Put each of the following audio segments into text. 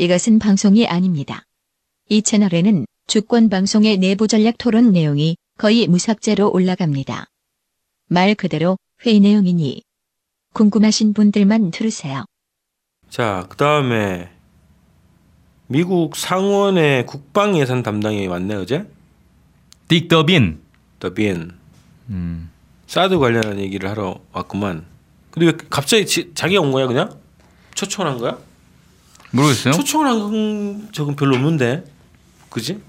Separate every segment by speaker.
Speaker 1: 이것은 방송이 아닙니다. 이 채널에는 주권 방송의 내부 전략 토론 내용이 거의 무삭제로 올라갑니다. 말 그대로 회의 내용이니 궁금하신 분들만 들으세요.
Speaker 2: 자, 그 다음에 미국 상원의 국방 예산 담당이 왔네 어제.
Speaker 3: 딕 더빈.
Speaker 2: 더빈.
Speaker 3: 음.
Speaker 2: 사드 관련한 얘기를 하러 왔구만. 근데 왜 갑자기 지, 자기가 온 거야 그냥? 초청한 거야?
Speaker 3: 모르겠어요.
Speaker 2: 초청한 적은 별로 없는데, 그지?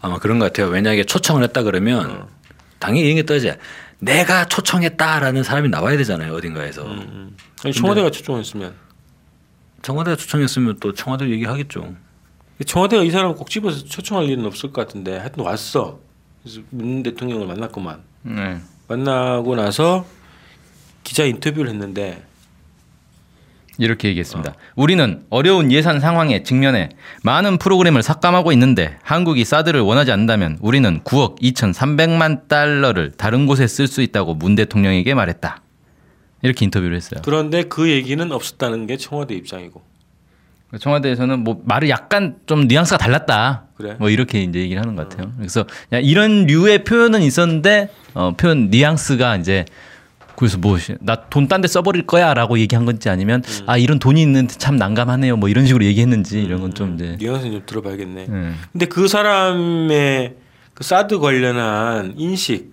Speaker 4: 아마 그런 것 같아요. 왜냐하면 초청을 했다 그러면
Speaker 2: 어.
Speaker 4: 당연히 이런 게 떠야지. 내가 초청했다라는 사람이 나와야 되잖아요. 어딘가에서.
Speaker 2: 음. 아니, 청와대가 초청했으면
Speaker 4: 청와대가 초청했으면 또 청와대 얘기하겠죠.
Speaker 2: 청와대가 이 사람 꼭 집어서 초청할 일은 없을 것 같은데 하여튼 왔어. 그래서 문 대통령을 만났구만.
Speaker 3: 네.
Speaker 2: 만나고 나서 기자 인터뷰를 했는데
Speaker 3: 이렇게 얘기했습니다. 우리는 어려운 예산 상황에 직면해 많은 프로그램을 삭감하고 있는데 한국이 사드를 원하지 않는다면 우리는 9억 2,300만 달러를 다른 곳에 쓸 수 있다고 문 대통령에게 말했다. 이렇게 인터뷰를 했어요.
Speaker 2: 그런데 그 얘기는 없었다는 게 청와대 입장이고.
Speaker 3: 청와대에서는 뭐 말을 약간 좀 뉘앙스가 달랐다.
Speaker 2: 그래?
Speaker 3: 뭐 이렇게 이제 얘기를 하는 것 같아요. 그래서 이런 류의 표현은 있었는데 어, 표현 뉘앙스가 이제 그래서 뭐 나 돈 딴 데 써버릴 거야라고 얘기한 건지 아니면 아 이런 돈이 있는데 참 난감하네요. 뭐 이런 식으로 얘기했는지 이런 건 좀 이제
Speaker 2: 뉘앙스 좀 들어봐야겠네.
Speaker 3: 음.
Speaker 2: 근데 그 사람의 그 사드 관련한 인식,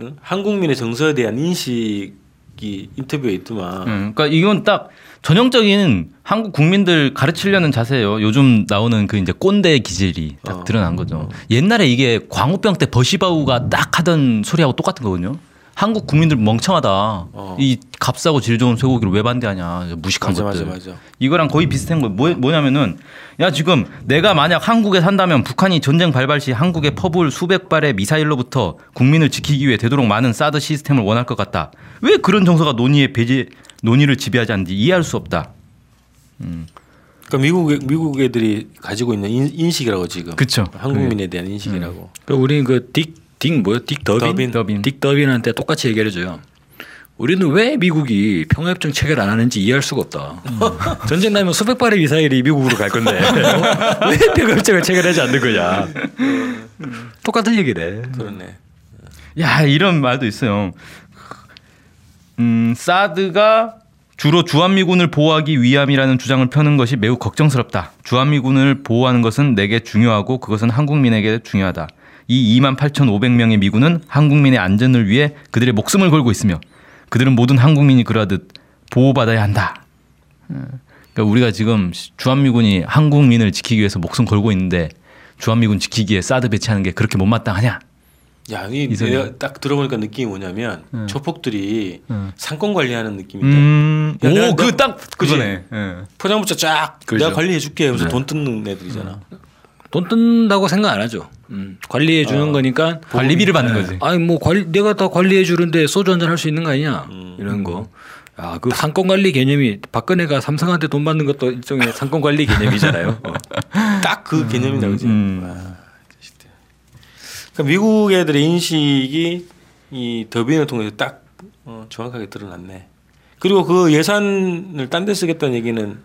Speaker 2: 응? 한국민의 정서에 대한 인식이 인터뷰에 있더만.
Speaker 3: 음, 그러니까 이건 딱 전형적인 한국 국민들 가르치려는 자세예요. 요즘 나오는 그 이제 꼰대 기질이 딱
Speaker 2: 어.
Speaker 3: 드러난 거죠. 옛날에 이게 광우병 때 버시바우가 딱 하던 소리하고 똑같은 거거든요. 한국 국민들 멍청하다.
Speaker 2: 어.
Speaker 3: 이 값싸고 질 좋은 쇠고기를 왜 반대하냐. 무식한
Speaker 2: 맞아,
Speaker 3: 것들.
Speaker 2: 맞아, 맞아.
Speaker 3: 이거랑 거의 비슷한 거 뭐, 뭐냐면은 야 지금 내가 만약 한국에 산다면 북한이 전쟁 발발 시 한국에 퍼부을 수백 발의 미사일로부터 국민을 지키기 위해 되도록 많은 사드 시스템을 원할 것 같다. 왜 그런 정서가 논의의 배제 논의를 지배하지 않는지 이해할 수 없다.
Speaker 2: 그러니까 미국 미국 애들이 가지고 있는 인, 인식이라고 지금.
Speaker 3: 그쵸.
Speaker 2: 한국민에 대한 인식이라고.
Speaker 4: 그 우리 그 딕 딕 뭐요? 딕 더빈?
Speaker 2: 더빈.
Speaker 3: 더빈.
Speaker 4: 딕 더빈한테 똑같이 얘기를 해줘요. 우리는 왜 미국이 평화협정 체결 안 하는지 이해할 수가 없다. 전쟁 나면 수백 발의 미사일이 미국으로 갈 건데 왜 평화협정을 체결하지 않는 거냐. 똑같은 얘기래.
Speaker 2: 그렇네.
Speaker 3: 야 이런 말도 있어요. 음, 사드가 주로 주한미군을 보호하기 위함이라는 주장을 펴는 것이 매우 걱정스럽다. 주한미군을 보호하는 것은 내게 중요하고 그것은 한국민에게 중요하다. 이 2만 8,500명의 미군은 한국민의 안전을 위해 그들의 목숨을 걸고 있으며 그들은 모든 한국민이 그러하듯 보호받아야 한다. 음, 그러니까 우리가 지금 주한미군이 한국민을 지키기 위해서 목숨 걸고 있는데 주한미군 지키기에 사드 배치하는 게 그렇게 못마땅하냐?
Speaker 2: 야, 이. 내가 딱 들어보니까 느낌이 뭐냐면
Speaker 3: 응.
Speaker 2: 조폭들이
Speaker 3: 응.
Speaker 2: 상권 관리하는 느낌인데
Speaker 3: 음,
Speaker 2: 야,
Speaker 3: 오, 그 딱
Speaker 2: 그지?
Speaker 3: 그거네. 예.
Speaker 2: 포장부터 쫙
Speaker 4: 그죠.
Speaker 2: 내가 관리해 줄게 하면서
Speaker 4: 네.
Speaker 2: 돈 뜯는 애들이잖아.
Speaker 4: 돈 뜬다고 생각 안 하죠. 음, 관리해 주는 거니까
Speaker 3: 관리비를 받는 거지.
Speaker 4: 아니 뭐 관리 내가 다 관리해 주는데 소주 한 잔 할 수 있는 거 아니냐 이런 거. 야, 그 상권 관리 개념이 박근혜가 삼성한테 돈 받는 것도 일종의 상권 관리 개념이잖아요. 어.
Speaker 2: 딱그 개념이다 그지.
Speaker 3: 음.
Speaker 2: 와, 진짜. 그러니까 미국 애들의 인식이 이 더빈을 통해서 딱 어, 정확하게 드러났네. 그리고 그 예산을 딴 데 쓰겠다는 얘기는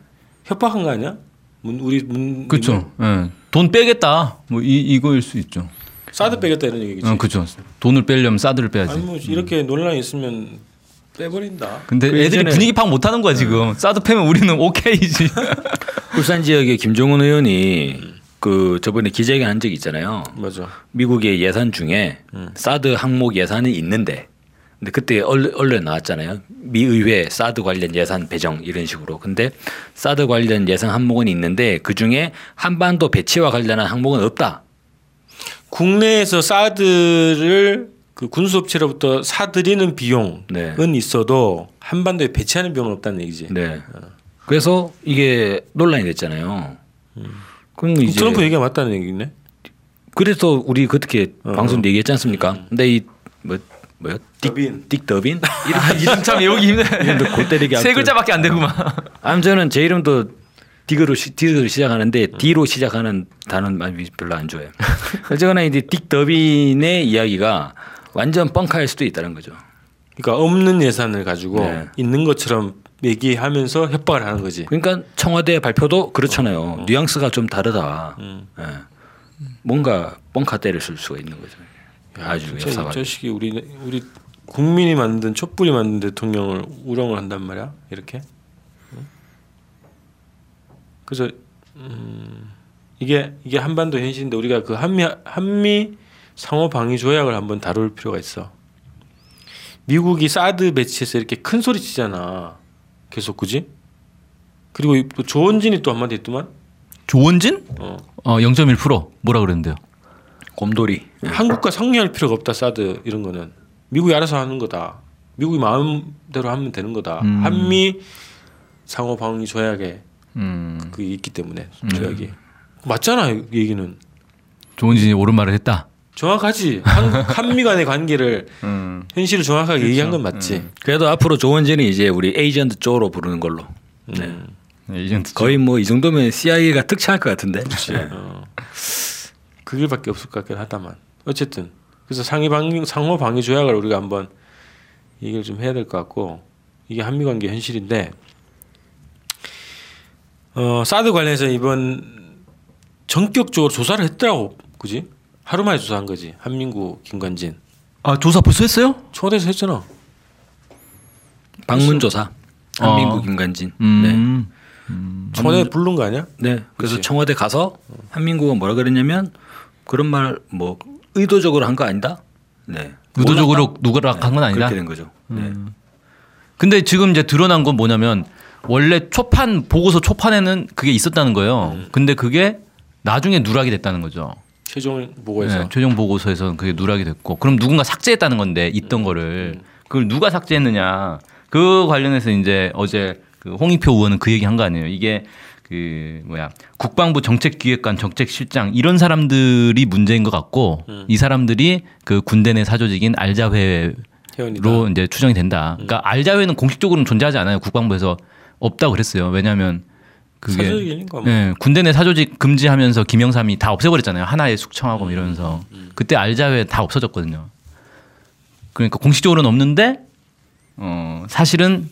Speaker 2: 협박한 거 아니야? 문, 우리 문
Speaker 3: 그렇죠. 예. 돈 빼겠다. 뭐 이 이거일 수 있죠.
Speaker 2: 사드 빼겠다 이런 얘기지.
Speaker 3: 어, 그렇죠. 돈을 빼려면 사드를 빼야지.
Speaker 2: 아니 뭐 이렇게 논란이 있으면 빼버린다.
Speaker 3: 근데
Speaker 4: 그
Speaker 3: 애들이 분위기 파악 못 하는 거야, 지금. 사드 빼면 우리는 오케이지.
Speaker 4: 울산 지역의 김종훈 의원이 그 저번에 기자회견 한 적이 있잖아요.
Speaker 2: 맞아.
Speaker 4: 미국의 예산 중에 사드 항목 예산이 있는데 근데 그때 언- 언론에 나왔잖아요. 미 의회 사드 관련 예산 배정 이런 식으로. 근데 사드 관련 예산 항목은 있는데 그 중에 한반도 배치와 관련한 항목은 없다.
Speaker 2: 국내에서 사드를 그 군수업체로부터 사들이는 비용은
Speaker 4: 네.
Speaker 2: 있어도 한반도에 배치하는 비용은 없다는 얘기지.
Speaker 4: 네. 그래서 이게 논란이 됐잖아요. 그럼 이제
Speaker 2: 트럼프 얘기가 맞다는 얘기네.
Speaker 4: 그래서 우리 그렇게
Speaker 2: 어.
Speaker 4: 방송 얘기했지 않습니까? 근데 이뭐 뭐요?
Speaker 2: 더빈.
Speaker 4: 딕 더빈?
Speaker 3: 아, 이름 참 외우기 힘드네.
Speaker 4: 이름도 골 때리기
Speaker 3: 세 글자밖에 안 되구만.
Speaker 4: 아무튼 제 이름도 딕으로 시, 딕으로 시작하는데 D로 시작하는 단어는 별로 안 좋아해요. 어쨌거나 이제 딕 더빈의 이야기가 완전 뻥카일 수도 있다는 거죠.
Speaker 2: 그러니까 없는 예산을 가지고
Speaker 4: 네.
Speaker 2: 있는 것처럼 얘기하면서 협박을 하는 거지.
Speaker 4: 그러니까 청와대 발표도 그렇잖아요. 뉘앙스가 좀 다르다. 예. 뭔가 뻥카 때를 쓸 수가 있는 거죠. 아주
Speaker 2: 진짜 이
Speaker 4: 역사가.
Speaker 2: 자식이 우리 우리 국민이 만든 촛불이 만든 대통령을 우롱을 한단 말이야. 이렇게. 응? 그래서 음, 이게 이게 한반도 현실인데 우리가 그 한미 한미 상호 방위 조약을 한번 다룰 필요가 있어. 미국이 사드 배치해서 이렇게 큰 소리 치잖아. 계속 그지? 그리고 이또 조원진이 또 한마디 했더만.
Speaker 3: 조원진?
Speaker 2: 어.
Speaker 3: 어, 0.1% 뭐라 그랬는데요?
Speaker 4: 곰돌이.
Speaker 2: 한국과 상의할 필요가 없다 사드 이런 거는 미국이 알아서 하는 거다. 미국이 마음대로 하면 되는 거다.
Speaker 3: 음.
Speaker 2: 한미 상호 방위 조약에
Speaker 3: 음.
Speaker 2: 그 있기 때문에 조약이 맞잖아 이 얘기는
Speaker 3: 조원진이 옳은 말을 했다.
Speaker 2: 정확하지 한, 한미 간의 관계를
Speaker 3: 음.
Speaker 2: 현실을 정확하게 얘기한 건 맞지.
Speaker 4: 그래도 앞으로 조원진이 이제 우리 에이전트 쪽으로 부르는 걸로. 네.
Speaker 2: 음.
Speaker 3: 네, 이젠
Speaker 4: 거의 뭐 이 정도면 CIA가 특채할 것 같은데. 네.
Speaker 2: 어. 그 길밖에 없을 것 같긴 하다만 어쨌든 그래서 상위 방위 상호 방위 조약을 우리가 한번 얘기를 좀 해야 될 것 같고 이게 한미 관계 현실인데 어 사드 관련해서 이번 전격적으로 조사를 했더라고 그지 하루 만에 조사한 거지 한민구 김관진
Speaker 3: 아 조사 벌써 했어요?
Speaker 2: 청와대에서 했잖아
Speaker 4: 방문 조사. 한민구
Speaker 3: 어.
Speaker 4: 김관진.
Speaker 3: 음.
Speaker 2: 청와대 에 부른 거 아니야
Speaker 4: 네. 그래서
Speaker 2: 그치.
Speaker 4: 청와대 가서 한민구가 뭐라 그랬냐면 그런 말 뭐 의도적으로 한 거 아니다. 네.
Speaker 3: 의도적으로 누구랑 한건 아니다.
Speaker 4: 그렇게 된 거죠. 네.
Speaker 3: 근데 지금 이제 드러난 건 뭐냐면 원래 초판 보고서 초판에는 그게 있었다는 거예요. 근데 그게 나중에 누락이 됐다는 거죠.
Speaker 2: 최종 보고에서
Speaker 3: 네, 최종 보고서에서는 그게 누락이 됐고 그럼 누군가 삭제했다는 건데 있던 거를 그걸 누가 삭제했느냐 그 관련해서 이제 어제 그 홍익표 의원은 그 얘기 한 거 아니에요. 이게 그 뭐야 국방부 정책기획관 정책실장 이런 사람들이 문제인 것 같고 이 사람들이 그 군대 내 사조직인 알자회
Speaker 2: 회원이다
Speaker 3: 로 이제 추정이 된다. 그러니까 알자회는 공식적으로는 존재하지 않아요. 국방부에서 없다고 그랬어요. 왜냐하면 그게
Speaker 2: 사조직이니까 뭐.
Speaker 3: 예, 군대 내 사조직 금지하면서 김영삼이 다 없애버렸잖아요. 하나에 숙청하고 뭐 이러면서 그때 알자회 다 없어졌거든요. 그러니까 공식적으로는 없는데 어, 사실은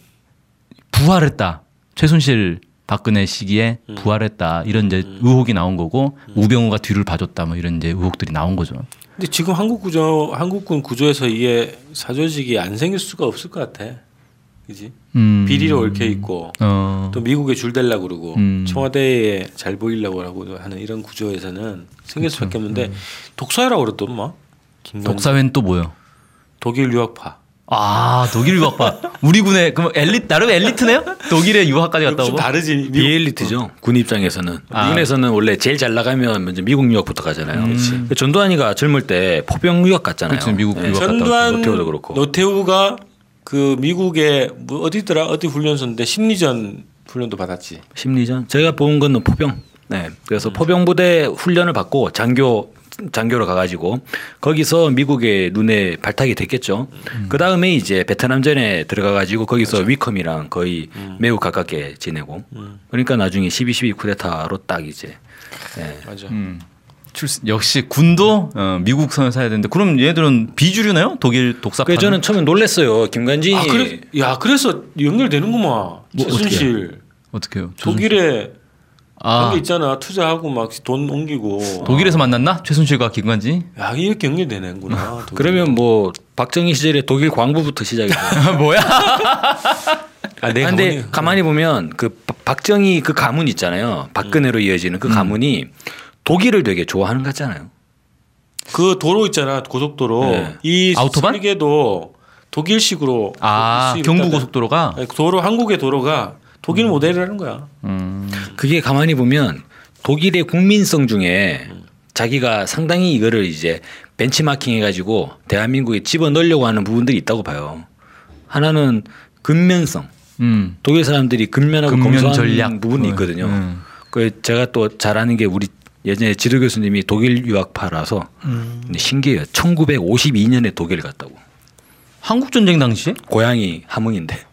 Speaker 3: 부활했다. 최순실 박근혜 시기에 부활했다. 이런 이제 의혹이 나온 거고 우병우가 뒤를 봐줬다. 뭐 이런 이제 의혹들이 나온 거죠.
Speaker 2: 근데 지금 한국 구조 한국군 구조에서 이게 사조직이 안 생길 수가 없을 것 같아. 그지?
Speaker 3: 음.
Speaker 2: 비리로 얽혀 있고
Speaker 3: 어.
Speaker 2: 또 미국에 줄 대려고 그러고
Speaker 3: 음.
Speaker 2: 청와대에 잘 보이려고 하고 하는 이런 구조에서는 생길 수밖에 없는데 독사라고 그랬던 뭐 김관진
Speaker 3: 독사회는 또 뭐요?
Speaker 2: 독일 유학파
Speaker 3: 아 독일 유학파 우리 군의 그럼 엘리 나름 엘리트네요? 독일에 유학까지 갔다
Speaker 2: 좀
Speaker 3: 오고
Speaker 2: 다르지
Speaker 4: 비엘리트죠. 군 입장에서는
Speaker 3: 아.
Speaker 4: 군에서는 원래 제일 잘 나가면 먼저 미국 유학부터 가잖아요. 그 전두환이가 젊을 때 포병 유학 갔잖아요.
Speaker 3: 그치, 미국 유학 갔다
Speaker 2: 전두환
Speaker 4: 노태우도 그렇고.
Speaker 2: 노태우가 그 미국의 뭐 어디더라 어디 훈련소인데 심리전 훈련도 받았지.
Speaker 4: 심리전 제가 본 거는 포병. 네. 그래서 포병 부대 훈련을 받고 장교 장교로 가가지고 거기서 미국의 눈에 발탁이 됐겠죠. 그 다음에 이제 베트남전에 들어가가지고 거기서 위컴이랑 거의 매우 가깝게 지내고. 그러니까 나중에 12.12 쿠데타로 딱 이제. 네.
Speaker 2: 맞아.
Speaker 3: 음. 출신 역시 군도 어, 미국 선을 사야 되는데 그럼 얘들은 비주류네요? 독일 독사파.
Speaker 4: 그래서 저는 처음에 놀랐어요. 김관진이
Speaker 2: 아 그래 야 그래서 연결되는구만. 최순실
Speaker 3: 어떻게요?
Speaker 2: 독일에
Speaker 3: 아
Speaker 2: 그런 게 있잖아 투자하고 막 돈 옮기고.
Speaker 3: 독일에서 만났나? 최순실과 김관지?
Speaker 2: 야 이렇게 연결되는구나. 독일.
Speaker 4: 그러면 뭐 박정희 시절에 독일 광부부터 시작이죠.
Speaker 3: 뭐야?
Speaker 2: 아, 내가
Speaker 4: 근데
Speaker 2: 보니-
Speaker 4: 가만히 보면 그 바- 박정희 그 가문 있잖아요. 박근혜로 이어지는 그 가문이 독일을 되게 좋아하는 것 같잖아요.
Speaker 2: 그 도로 있잖아 고속도로
Speaker 4: 네.
Speaker 2: 이
Speaker 3: 아우토반?
Speaker 2: 설계도 독일식으로
Speaker 3: 아 경부 고속도로가.
Speaker 2: 도로 한국의 도로가 독일 모델이라는 거야.
Speaker 3: 음.
Speaker 4: 그게 가만히 보면 독일의 국민성 중에 자기가 상당히 이거를 이제 벤치마킹 해가지고 대한민국에 집어 넣으려고 하는 부분들이 있다고 봐요. 하나는 근면성.
Speaker 3: 음.
Speaker 4: 독일 사람들이 근면하고
Speaker 3: 근면
Speaker 4: 검소한
Speaker 3: 전략.
Speaker 4: 부분이
Speaker 3: 음,
Speaker 4: 있거든요.
Speaker 3: 음.
Speaker 4: 그 제가 또잘 아는 게 우리 예전에 지도 교수님이 독일 유학파라서 근데 신기해요. 1952년에 독일 갔다고.
Speaker 3: 한국 전쟁 당시에?
Speaker 4: 고향이 함흥인데.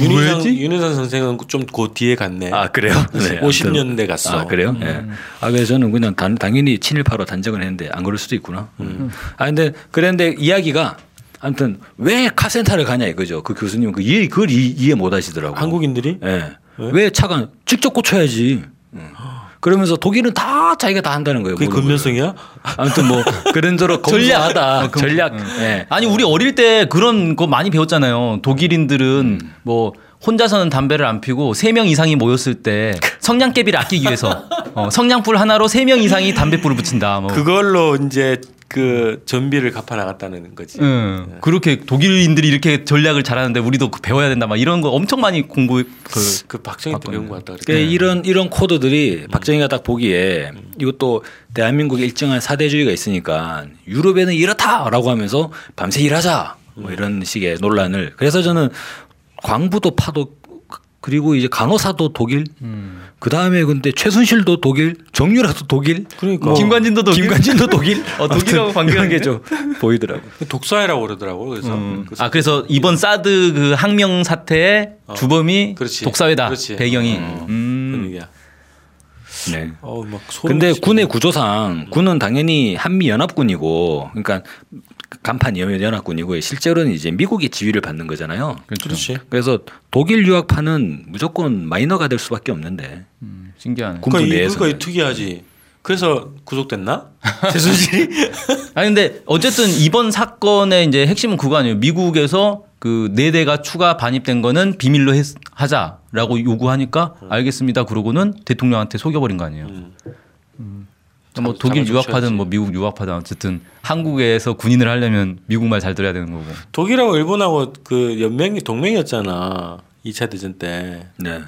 Speaker 2: 윤희상,
Speaker 3: 왜지?
Speaker 2: 윤희상 선생은 좀그 뒤에 갔네.
Speaker 4: 아 그래요? 네,
Speaker 2: 50년대 갔어.
Speaker 4: 아 그래요? 예. 아 그래서 저는 그냥 단, 당연히 친일파로 단정을 했는데 안 그럴 수도 있구나. 음. 아 근데 그랬는데 이야기가 아무튼 왜 카센터를 가냐 이거죠. 그 교수님은 그 이해 그걸 이- 이해 못 하시더라고.
Speaker 2: 한국인들이
Speaker 4: 예.
Speaker 2: 왜?
Speaker 4: 왜 차가 직접 고쳐야지. 응. 그러면서 독일은 다 자기가 다 한다는 거예요.
Speaker 2: 그게 근면성이야?
Speaker 4: 걸. 아무튼 뭐 그런저런 검소하다.
Speaker 3: 어, 그-
Speaker 4: 전략.
Speaker 3: 응.
Speaker 4: 예.
Speaker 3: 아니 우리 어릴 때 그런 거 많이 배웠잖아요. 독일인들은 뭐 혼자서는 담배를 안 피고 세명 이상이 모였을 때 성냥개비를 아끼기 위해서 어, 성냥불 하나로 세명 이상이 담배불을 붙인다. 뭐.
Speaker 2: 그걸로 이제 그 전비를 갚아 나갔다는 거지.
Speaker 3: 응. 그렇게 독일인들이 이렇게 전략을 잘하는데 우리도 그 배워야 된다. 막 이런 거 엄청 많이 공부 그
Speaker 2: 그 박정희 때. 배운 것 같다.
Speaker 4: 그
Speaker 2: 그래.
Speaker 4: 이런 이런 코드들이 박정희가 딱 보기에 이것도 대한민국에 일정한 사대주의가 있으니까 유럽에는 이렇다라고 하면서 밤새 일하자 뭐 이런 식의 논란을 그래서 저는 광부도 파도 그리고 이제 간호사도 독일 그 다음에 근데 최순실도 독일 정유라도 독일
Speaker 2: 그러니까.
Speaker 4: 뭐
Speaker 3: 김관진도 독일?
Speaker 4: 김관진도 독일
Speaker 3: 어, 독일하고 관계가
Speaker 4: 이런 게좀 보이더라고
Speaker 2: 독사회라고 그러더라고. 그래서
Speaker 3: 음.
Speaker 2: 그래서
Speaker 3: 아 그래서 이번 사드 그 항명 사태의 주범이
Speaker 2: 그렇지.
Speaker 3: 독사회다
Speaker 2: 그렇지.
Speaker 3: 배경이.
Speaker 2: 어.
Speaker 3: 음.
Speaker 2: 그런 얘기야.
Speaker 4: 네.
Speaker 2: 어,
Speaker 4: 근데. 군의 구조상 군은 당연히 한미 연합군이고 그러니까 간판 연합군이고 실제로는 이제 미국의 지휘를 받는 거잖아요.
Speaker 2: 그렇지.
Speaker 4: 그래서 독일 유학파는 무조건 마이너가 될 수밖에 없는데
Speaker 3: 음, 신기하네.
Speaker 4: 군부
Speaker 2: 그러니까 이-
Speaker 4: 내에서는.
Speaker 2: 그러니까 특이하지. 그래서 구속됐나? 최순실이?
Speaker 3: 아니 근데 어쨌든 이번 사건의 이제 핵심은 그거 아니에요. 미국에서 그네 대가 추가 반입된 거는 비밀로 했- 하자라고 요구하니까 알겠습니다. 그러고는 대통령한테 속여버린 거 아니에요.
Speaker 2: 음.
Speaker 3: 뭐 독일. 유학파든 뭐 미국 유학파든 어쨌든 한국에서 군인을 하려면 미국 말 잘 들어야 되는 거고.
Speaker 2: 독일하고 일본하고 그 연맹이 동맹이었잖아. 2차 대전 때.
Speaker 4: 네.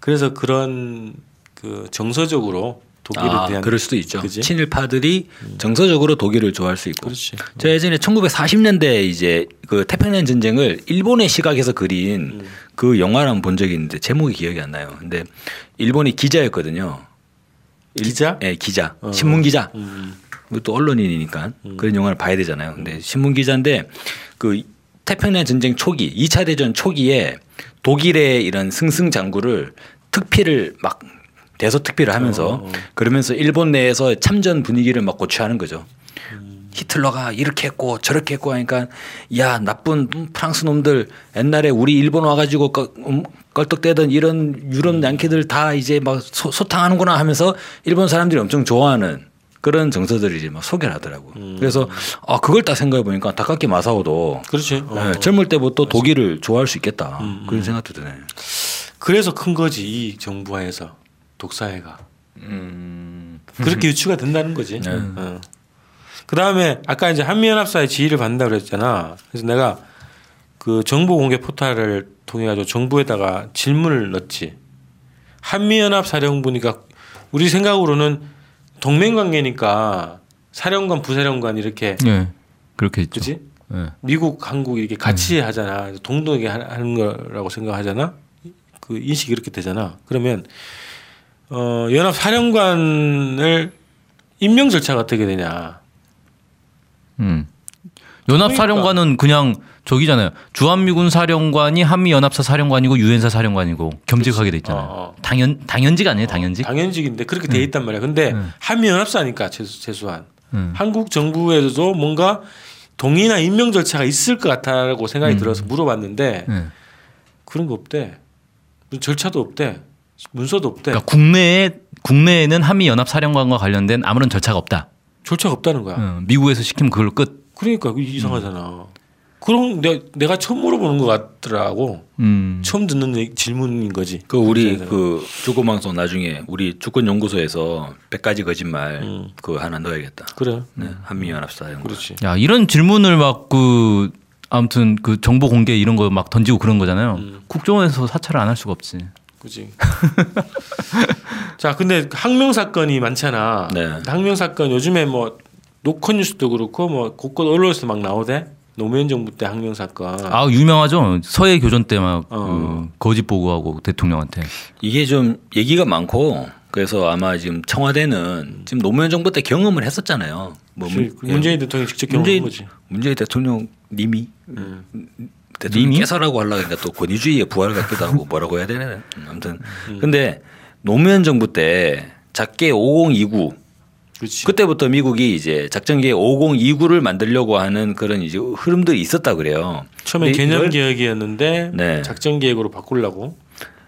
Speaker 2: 그래서 그런 그 정서적으로 독일에
Speaker 4: 아,
Speaker 2: 대한
Speaker 4: 그럴 수도 있죠.
Speaker 2: 그지?
Speaker 4: 친일파들이 정서적으로 독일을 좋아할 수 있고.
Speaker 2: 그렇지.
Speaker 4: 제가 예전에 1940년대 이제 그 태평양 전쟁을 일본의 시각에서 그린
Speaker 2: 음.
Speaker 4: 그 영화를 한번 본 적이 있는데 제목이 기억이 안 나요. 근데 일본이 기자였거든요.
Speaker 2: 기자?
Speaker 4: 예, 기자.
Speaker 2: 어.
Speaker 4: 신문 기자.
Speaker 2: 음.
Speaker 4: 또 언론인이니까 그런 영화를 봐야 되잖아요. 근데 신문 기자인데 그 태평양 전쟁 초기, 2차 대전 초기에 독일의 이런 승승장구를 특필을 막 대서 특필을 하면서
Speaker 2: 어, 어.
Speaker 4: 그러면서 일본 내에서 참전 분위기를 막 고취하는 거죠. 히틀러가 이렇게 했고 저렇게 했고 하니까 야 나쁜 프랑스 놈들 옛날에 우리 일본 와가지고 껄- 음, 껄떡대던 이런 유럽 양키들 다 이제 막 소, 소탕하는구나 하면서 일본 사람들이 엄청 좋아하는 그런 정서들이 이제 막 소개를 하더라고. 그래서 아 그걸 딱 생각해 보니까 다카키 마사오도
Speaker 2: 그렇지. 어.
Speaker 4: 네, 젊을 때부터 독일을 좋아할 수 있겠다 그런 생각도 드네.
Speaker 2: 그래서 큰 거지 이 정부 하에서 독사회가
Speaker 3: 음.
Speaker 2: 그렇게 유추가 된다는 거지.
Speaker 4: 네.
Speaker 2: 어. 그 다음에 아까 이제 한미연합사의 지휘를 받는다 고 그랬잖아. 그래서 내가 그 정보 공개 포털을 통해 가지고 정부에다가 질문을 넣지. 한미연합 사령부니까 우리 생각으로는 동맹 관계니까 사령관 부사령관 이렇게
Speaker 3: 예. 그렇게 했죠.
Speaker 2: 그지?
Speaker 3: 예.
Speaker 2: 미국, 한국 이렇게 같이 하잖아. 동등하게 하- 하는 거라고 생각하잖아. 그 인식이 이렇게 되잖아. 그러면 어, 연합 사령관을 임명 절차가 어떻게 되냐?
Speaker 3: 음. 연합 사령관은 그냥 저기잖아요. 주한미군 사령관이 한미 연합사 사령관이고 유엔사 사령관이고 겸직하게 돼 있잖아요.
Speaker 2: 어, 어.
Speaker 3: 당연 당연직 아니에요, 당연직?
Speaker 2: 당연직인데 그렇게 돼 있단 말이야. 근데
Speaker 3: 음.
Speaker 2: 한미 연합사니까 최소, 최소한
Speaker 3: 음.
Speaker 2: 한국 정부에도 뭔가 동의나 임명 절차가 있을 것 같다라고 생각이
Speaker 3: 음.
Speaker 2: 들어서 물어봤는데
Speaker 3: 예.
Speaker 2: 그런 거 없대. 절차도 없대. 문서도 없대.
Speaker 3: 그러니까 국내에 국내에는 한미 연합 사령관과 관련된 아무런 절차가 없다.
Speaker 2: 절차가 없다는 거야.
Speaker 3: 어, 미국에서 시키면 그걸로 끝.
Speaker 2: 그러니까 이상하잖아. 그럼 내, 내가 처음 물어보는 것 같더라고.
Speaker 3: 음.
Speaker 2: 처음 듣는 질문인 거지.
Speaker 4: 그 우리.
Speaker 2: 그
Speaker 4: 주권방송 나중에 우리 주권연구소에서 100가지 거짓말
Speaker 2: 음.
Speaker 4: 그거 하나 넣어야겠다.
Speaker 2: 그래.
Speaker 4: 네, 한미연합사 연구.
Speaker 2: 그렇지.
Speaker 3: 야 이런 질문을 막 그 아무튼 그 정보 공개 이런 거 막 던지고 그런 거잖아요.
Speaker 2: 음.
Speaker 3: 국정원에서 사찰을 안 할 수가 없지.
Speaker 2: 그지. 자, 근데 항명 사건이 많잖아.
Speaker 4: 네.
Speaker 2: 항명 사건 요즘에 뭐 노컷 뉴스도 그렇고 뭐 곳곳 언론에서 막 나오대. 노무현 정부 때 항명 사건.
Speaker 3: 아 유명하죠. 서해 교전 때막
Speaker 2: 어.
Speaker 3: 그 거짓 보고하고 대통령한테.
Speaker 4: 이게 좀 얘기가 많고 그래서 아마 지금 청와대는 지금 노무현 정부 때 경험을 했었잖아요. 뭐 문-
Speaker 2: 문재인 대통령이 직접 경험한
Speaker 4: 문재인
Speaker 2: 거지.
Speaker 4: 문재인 대통령 님이
Speaker 2: 음.
Speaker 4: 대통령께서라고 하려니까 또 권위주의의 부활 같기도 하고 뭐라고 해야 되나 아무튼 근데 노무현 정부 때 작게 5029
Speaker 2: 그렇지.
Speaker 4: 그때부터 미국이 이제 작전 계획 5029를 만들려고 하는 그런 이제 흐름들이 있었다 그래요.
Speaker 2: 처음에 개념 계획이었는데
Speaker 4: 네.
Speaker 2: 작전 계획으로 바꾸려고.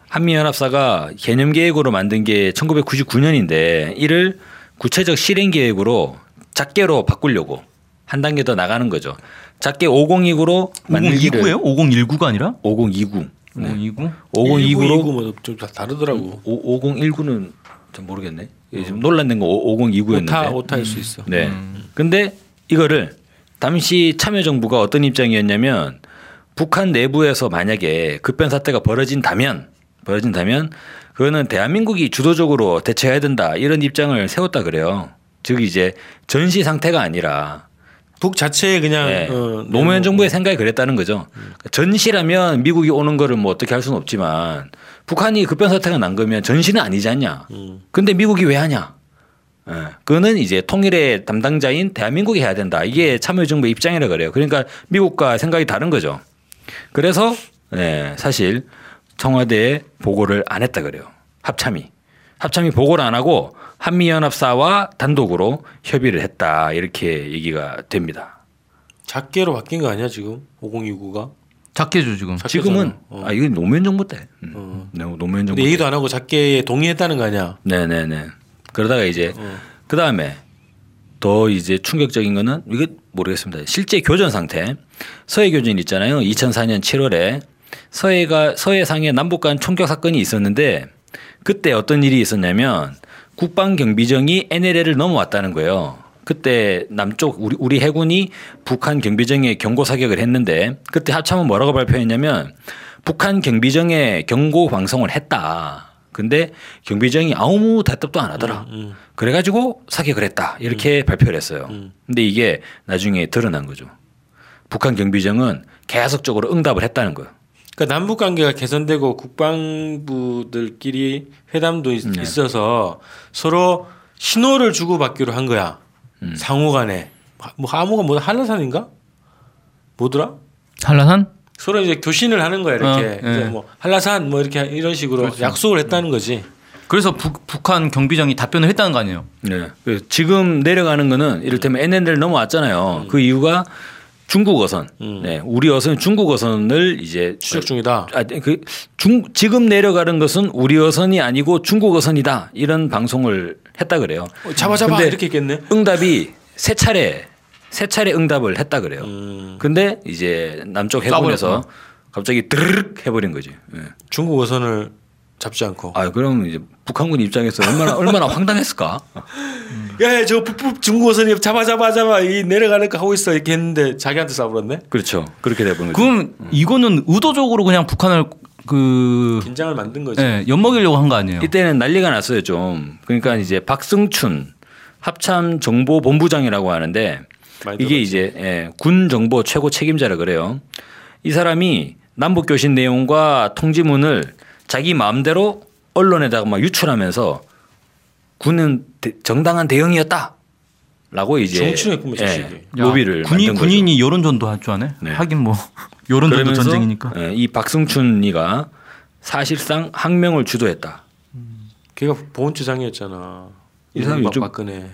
Speaker 4: 한미연합사가 개념 계획으로 만든 게 1999년인데 이를 구체적 실행 계획으로 작게로 바꾸려고 한 단계 더 나가는 거죠. 작게 5029로 만들기를
Speaker 3: 5029예요? 5019가 아니라
Speaker 4: 5029.
Speaker 3: 5029?
Speaker 4: 5029로
Speaker 2: 뭐좀 다르더라고.
Speaker 4: 5019는 좀 모르겠네. 예, 지금 논란된 거 5029였는데.
Speaker 2: 오타 오타일 수 있어.
Speaker 4: 네. 근데 이거를 당시 참여정부가 어떤 입장이었냐면 북한 내부에서 만약에 급변 사태가 벌어진다면 벌어진다면 그거는 대한민국이 주도적으로 대처해야 된다 이런 입장을 세웠다 그래요. 즉 이제 전시 상태가 아니라
Speaker 2: 북 자체에 그냥
Speaker 4: 네.
Speaker 2: 어,
Speaker 4: 노무현 정부의 생각이 그랬다는 거죠. 그러니까 전시라면 미국이 오는 거를 뭐 어떻게 할 수는 없지만 북한이 급변 사태가 난 거면 전시는 아니지 않냐.
Speaker 2: 음.
Speaker 4: 근데 미국이 왜 하냐? 예. 그거는 이제 통일의 담당자인 대한민국이 해야 된다. 이게 참여정부의 입장이라 그래요. 그러니까 미국과 생각이 다른 거죠. 그래서 예, 사실 청와대에 보고를 안 했다 그래요. 합참이. 합참이 보고를 안 하고 한미연합사와 단독으로 협의를 했다. 이렇게 얘기가 됩니다.
Speaker 2: 작게로 바뀐 거 아니야 지금 5029가?
Speaker 3: 작게죠 지금.
Speaker 2: 작게잖아.
Speaker 4: 지금은
Speaker 2: 어.
Speaker 4: 아 이건 노무현 정부 때. 음.
Speaker 2: 어.
Speaker 4: 네, 노무현 정부.
Speaker 2: 얘기도 안 하고 작게에 동의했다는 거 아니야?
Speaker 4: 네네네. 그러다가 이제
Speaker 2: 어.
Speaker 4: 그 다음에 더 이제 충격적인 거는 이게 모르겠습니다. 실제 교전 상태 서해 교전 있잖아요. 2004년 7월에 서해가 서해상에 남북 간 총격 사건이 있었는데 그때 어떤 일이 있었냐면 국방 경비정이 NLL을 넘어왔다는 거예요. 그때 남쪽 우리 우리 해군이 북한 경비정에 경고 사격을 했는데 그때 합참은 뭐라고 발표했냐면 북한 경비정에 경고 방송을 했다. 근데 경비정이 아무 대답도 안 하더라.
Speaker 2: 음.
Speaker 4: 그래가지고 사격을 했다. 이렇게 발표를 했어요.
Speaker 2: 음.
Speaker 4: 근데 이게 나중에 드러난 거죠. 북한 경비정은 계속적으로 응답을 했다는 거예요.
Speaker 2: 그러니까 남북 관계가 개선되고 국방부들끼리 회담도 있,
Speaker 4: 네.
Speaker 2: 있어서 서로 신호를 주고 받기로 한 거야.
Speaker 4: 음.
Speaker 2: 상호 간에 뭐 하모가 뭐 한라산인가? 뭐더라?
Speaker 3: 한라산?
Speaker 2: 서로 이제 교신을 하는 거야 이렇게
Speaker 3: 어, 예.
Speaker 2: 이제 뭐 한라산 뭐 이렇게 이런 식으로
Speaker 3: 그렇죠.
Speaker 2: 약속을 했다는 거지.
Speaker 3: 그래서 북, 북한 경비정이 답변을 했다는 거 아니에요?
Speaker 4: 네. 그 지금 내려가는 거는 이를테면 NNL 넘어왔잖아요. 그 이유가 중국 어선.
Speaker 2: 음.
Speaker 4: 네. 우리 어선 중국 어선을 이제
Speaker 2: 추적 중이다.
Speaker 4: 아, 그 중, 지금 내려가는 것은 우리 어선이 아니고 중국 어선이다. 이런 방송을 했다 그래요.
Speaker 2: 어, 잡아 잡아 이렇게 했겠네.
Speaker 4: 응답이 세 차례 세 차례 응답을 했다 그래요.
Speaker 2: 음,
Speaker 4: 근데 이제 남쪽 해군에서
Speaker 3: 까버렸구나.
Speaker 4: 갑자기 드르륵 해버린 거지. 예.
Speaker 2: 중국 어선을 잡지 않고.
Speaker 4: 아 그럼 이제 북한군 입장에서 얼마나 얼마나 황당했을까?
Speaker 2: 야저 중국 어선이 잡아 잡아 잡아 이 내려가는 거 하고 있어 이렇게 했는데 자기한테 쏴버렸네.
Speaker 4: 그렇죠. 그렇게 돼버린 거죠.
Speaker 3: 그럼 이거는 의도적으로 그냥 북한을 그
Speaker 2: 긴장을 만든 거지.
Speaker 3: 예, 엿먹이려고 한 거 아니에요?
Speaker 4: 이때는 난리가 났어요 좀. 그러니까 이제 박승춘 합참 정보 본부장이라고 하는데 이게 이제 예, 군 정보 최고 책임자라 그래요. 이 사람이 남북 교신 내용과 통지문을 자기 마음대로 언론에다가 막 유출하면서 군은 대- 정당한 대응이었다 라고 이제
Speaker 2: 정치했구만, 자식이.
Speaker 4: 예, 로비를
Speaker 3: 군인 군인이 여론전도 할줄 아네.
Speaker 4: 네.
Speaker 3: 하긴 뭐 여론전도 전쟁이니까.
Speaker 4: 예, 이 박승춘이가 사실상 항명을 주도했다.
Speaker 2: 걔가 보훈처장이었잖아.
Speaker 4: 이 사람 요즘-
Speaker 2: 박근혜.